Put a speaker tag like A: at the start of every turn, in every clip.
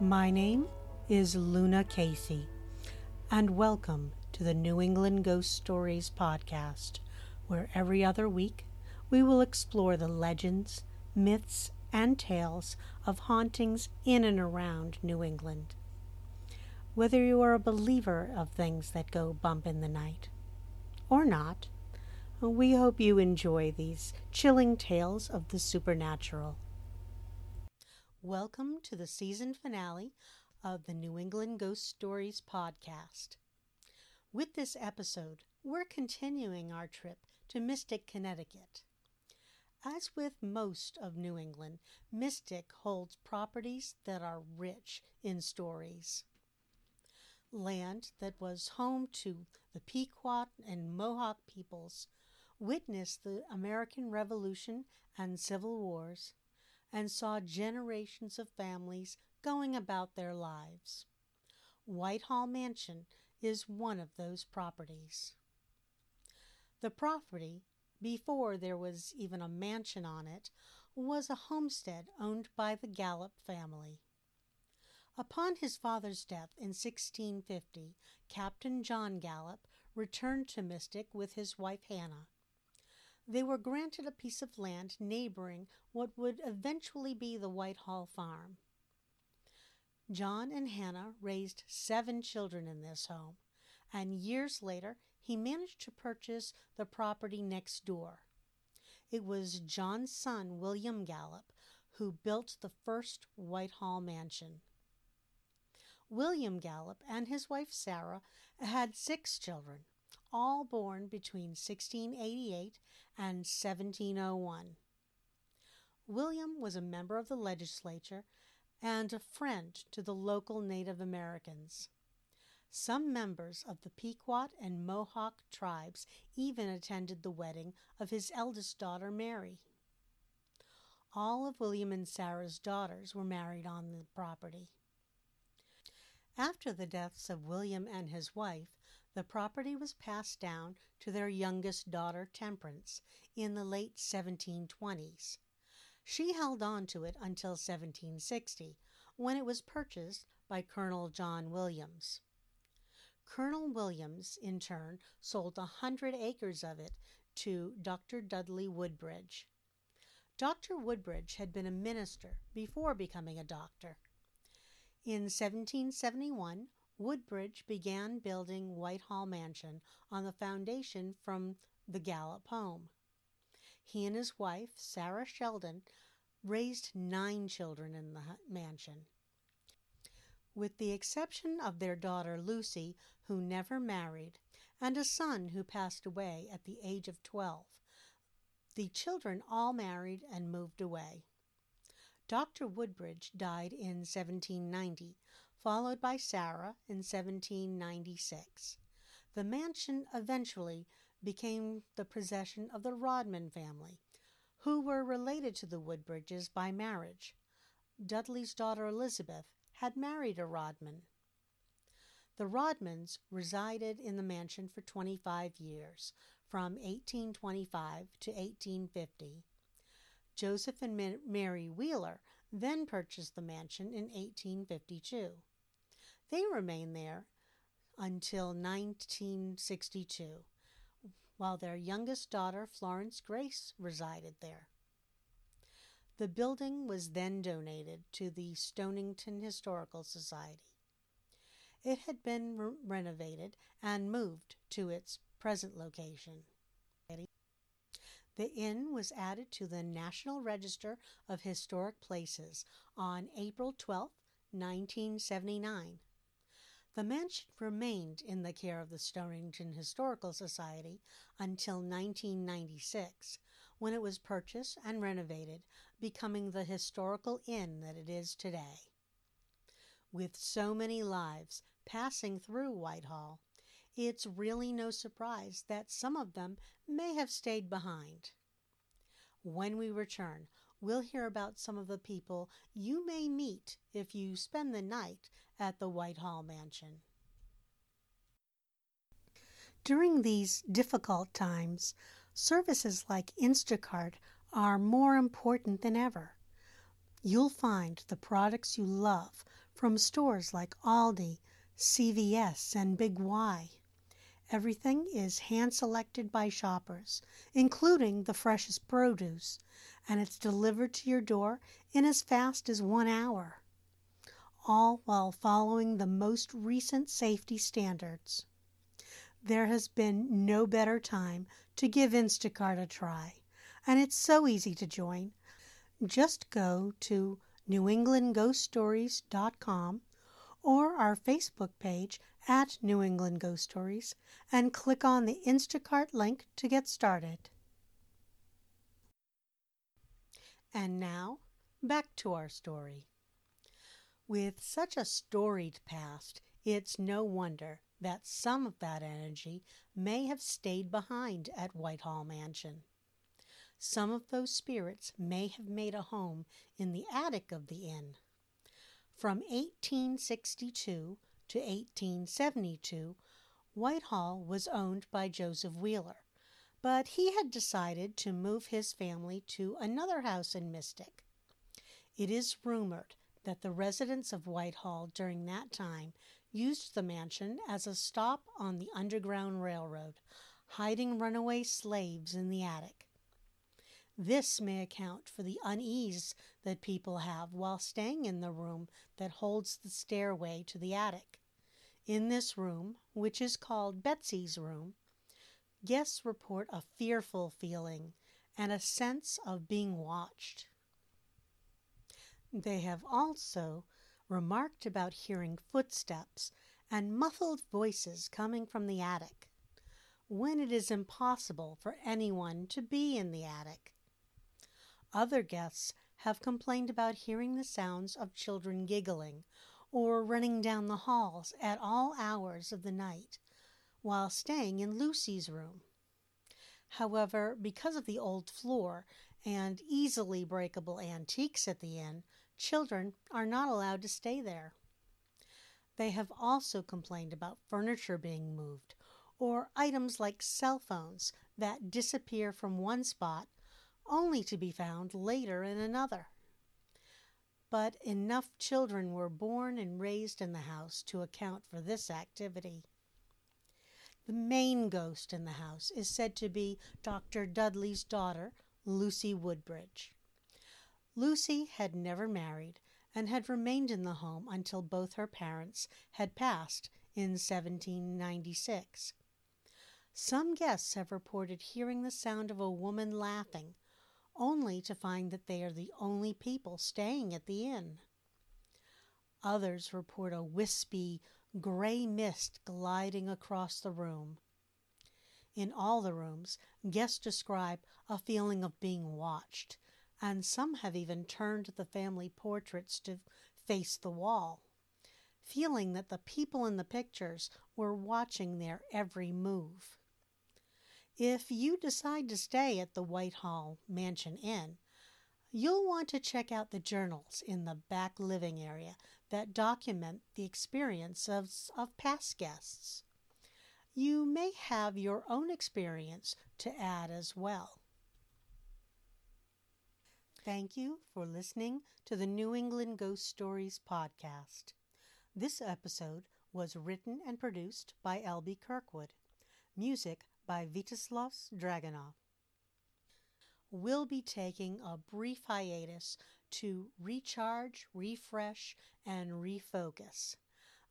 A: My name is Luna Casey, and welcome to the New England Ghost Stories podcast, where every other week we will explore the legends, myths, and tales of hauntings in and around New England. Whether you are a believer of things that go bump in the night or not, we hope you enjoy these chilling tales of the supernatural. Welcome to the season finale of the New England Ghost Stories podcast. With this episode, we're continuing our trip to Mystic, Connecticut. As with most of New England, Mystic holds properties that are rich in stories. Land that was home to the Pequot and Mohawk peoples witnessed the American Revolution and Civil Wars and saw generations of families going about their lives. Whitehall Mansion is one of those properties. The property, before there was even a mansion on it, was a homestead owned by the Gallup family. Upon his father's death in 1650, Captain John Gallup returned to Mystic with his wife Hannah. They were granted a piece of land neighboring what would eventually be the Whitehall farm. John and Hannah raised seven children in this home, and years later he managed to purchase the property next door. It was John's son, William Gallup, who built the first Whitehall mansion. William Gallup and his wife Sarah had six children, all born between 1688 and 1701. William was a member of the legislature and a friend to the local Native Americans. Some members of the Pequot and Mohawk tribes even attended the wedding of his eldest daughter, Mary. All of William and Sarah's daughters were married on the property. After the deaths of William and his wife, the property was passed down to their youngest daughter, Temperance, in the late 1720s. She held on to it until 1760, when it was purchased by Colonel John Williams. Colonel Williams, in turn, sold a hundred acres of it to Dr. Dudley Woodbridge. Dr. Woodbridge had been a minister before becoming a doctor. In 1771, Woodbridge began building Whitehall Mansion on the foundation from the Gallup home. He and his wife, Sarah Sheldon, raised nine children in the mansion. With the exception of their daughter Lucy, who never married, and a son who passed away at the age of 12, the children all married and moved away. Dr. Woodbridge died in 1790, followed by Sarah in 1796. The mansion eventually became the possession of the Rodman family, who were related to the Woodbridges by marriage. Dudley's daughter Elizabeth had married a Rodman. The Rodmans resided in the mansion for 25 years, from 1825 to 1850. Joseph and Mary Wheeler then purchased the mansion in 1852. They remained there until 1962, while their youngest daughter, Florence Grace, resided there. The building was then donated to the Stonington Historical Society. It had been re- renovated and moved to its present location. The inn was added to the National Register of Historic Places on April 12, 1979. The mansion remained in the care of the Stonington Historical Society until 1996, when it was purchased and renovated, becoming the historical inn that it is today. With so many lives passing through Whitehall, it's really no surprise that some of them may have stayed behind. When we return, we'll hear about some of the people you may meet if you spend the night at the Whitehall Mansion. During these difficult times, services like Instacart are more important than ever. You'll find the products you love from stores like Aldi, CVS, and Big Y. Everything is hand selected by shoppers, including the freshest produce, and it's delivered to your door in as fast as one hour, all while following the most recent safety standards. There has been no better time to give Instacart a try, and it's so easy to join. Just go to newenglandghoststories.com or our Facebook page at New England Ghost Stories and click on the Instacart link to get started. And now, back to our story. With such a storied past, it's no wonder that some of that energy may have stayed behind at Whitehall Mansion. Some of those spirits may have made a home in the attic of the inn. From 1862 to 1872, Whitehall was owned by Joseph Wheeler, but he had decided to move his family to another house in Mystic. It is rumored that the residents of Whitehall during that time used the mansion as a stop on the Underground Railroad, hiding runaway slaves in the attic. This may account for the unease that people have while staying in the room that holds the stairway to the attic. In this room, which is called Betsy's room, guests report a fearful feeling and a sense of being watched. They have also remarked about hearing footsteps and muffled voices coming from the attic when it is impossible for anyone to be in the attic. Other guests have complained about hearing the sounds of children giggling or running down the halls at all hours of the night while staying in Lucy's room. However, because of the old floor and easily breakable antiques at the inn, children are not allowed to stay there. They have also complained about furniture being moved or items like cell phones that disappear from one spot only to be found later in another. But enough children were born and raised in the house to account for this activity. The main ghost in the house is said to be Dr. Dudley's daughter, Lucy Woodbridge. Lucy had never married and had remained in the home until both her parents had passed in 1796. Some guests have reported hearing the sound of a woman laughing only to find that they are the only people staying at the inn. Others report a wispy, gray mist gliding across the room. In all the rooms, guests describe a feeling of being watched, and some have even turned the family portraits to face the wall, feeling that the people in the pictures were watching their every move. If you decide to stay at the Whitehall Mansion Inn, you'll want to check out the journals in the back living area that document the experience of, of past guests. You may have your own experience to add as well. Thank you for listening to the New England Ghost Stories podcast. This episode was written and produced by L.B. Kirkwood. Music by Vyacheslav Dragunov. We'll be taking a brief hiatus to recharge, refresh, and refocus.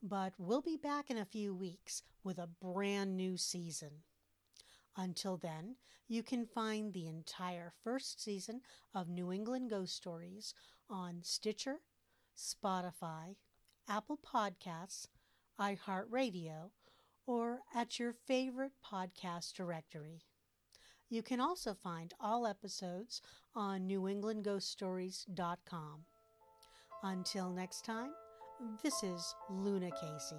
A: But we'll be back in a few weeks with a brand new season. Until then, you can find the entire first season of New England Ghost Stories on Stitcher, Spotify, Apple Podcasts, iHeartRadio, or at your favorite podcast directory. You can also find all episodes on newenglandghoststories.com. Until next time, this is Luna Casey.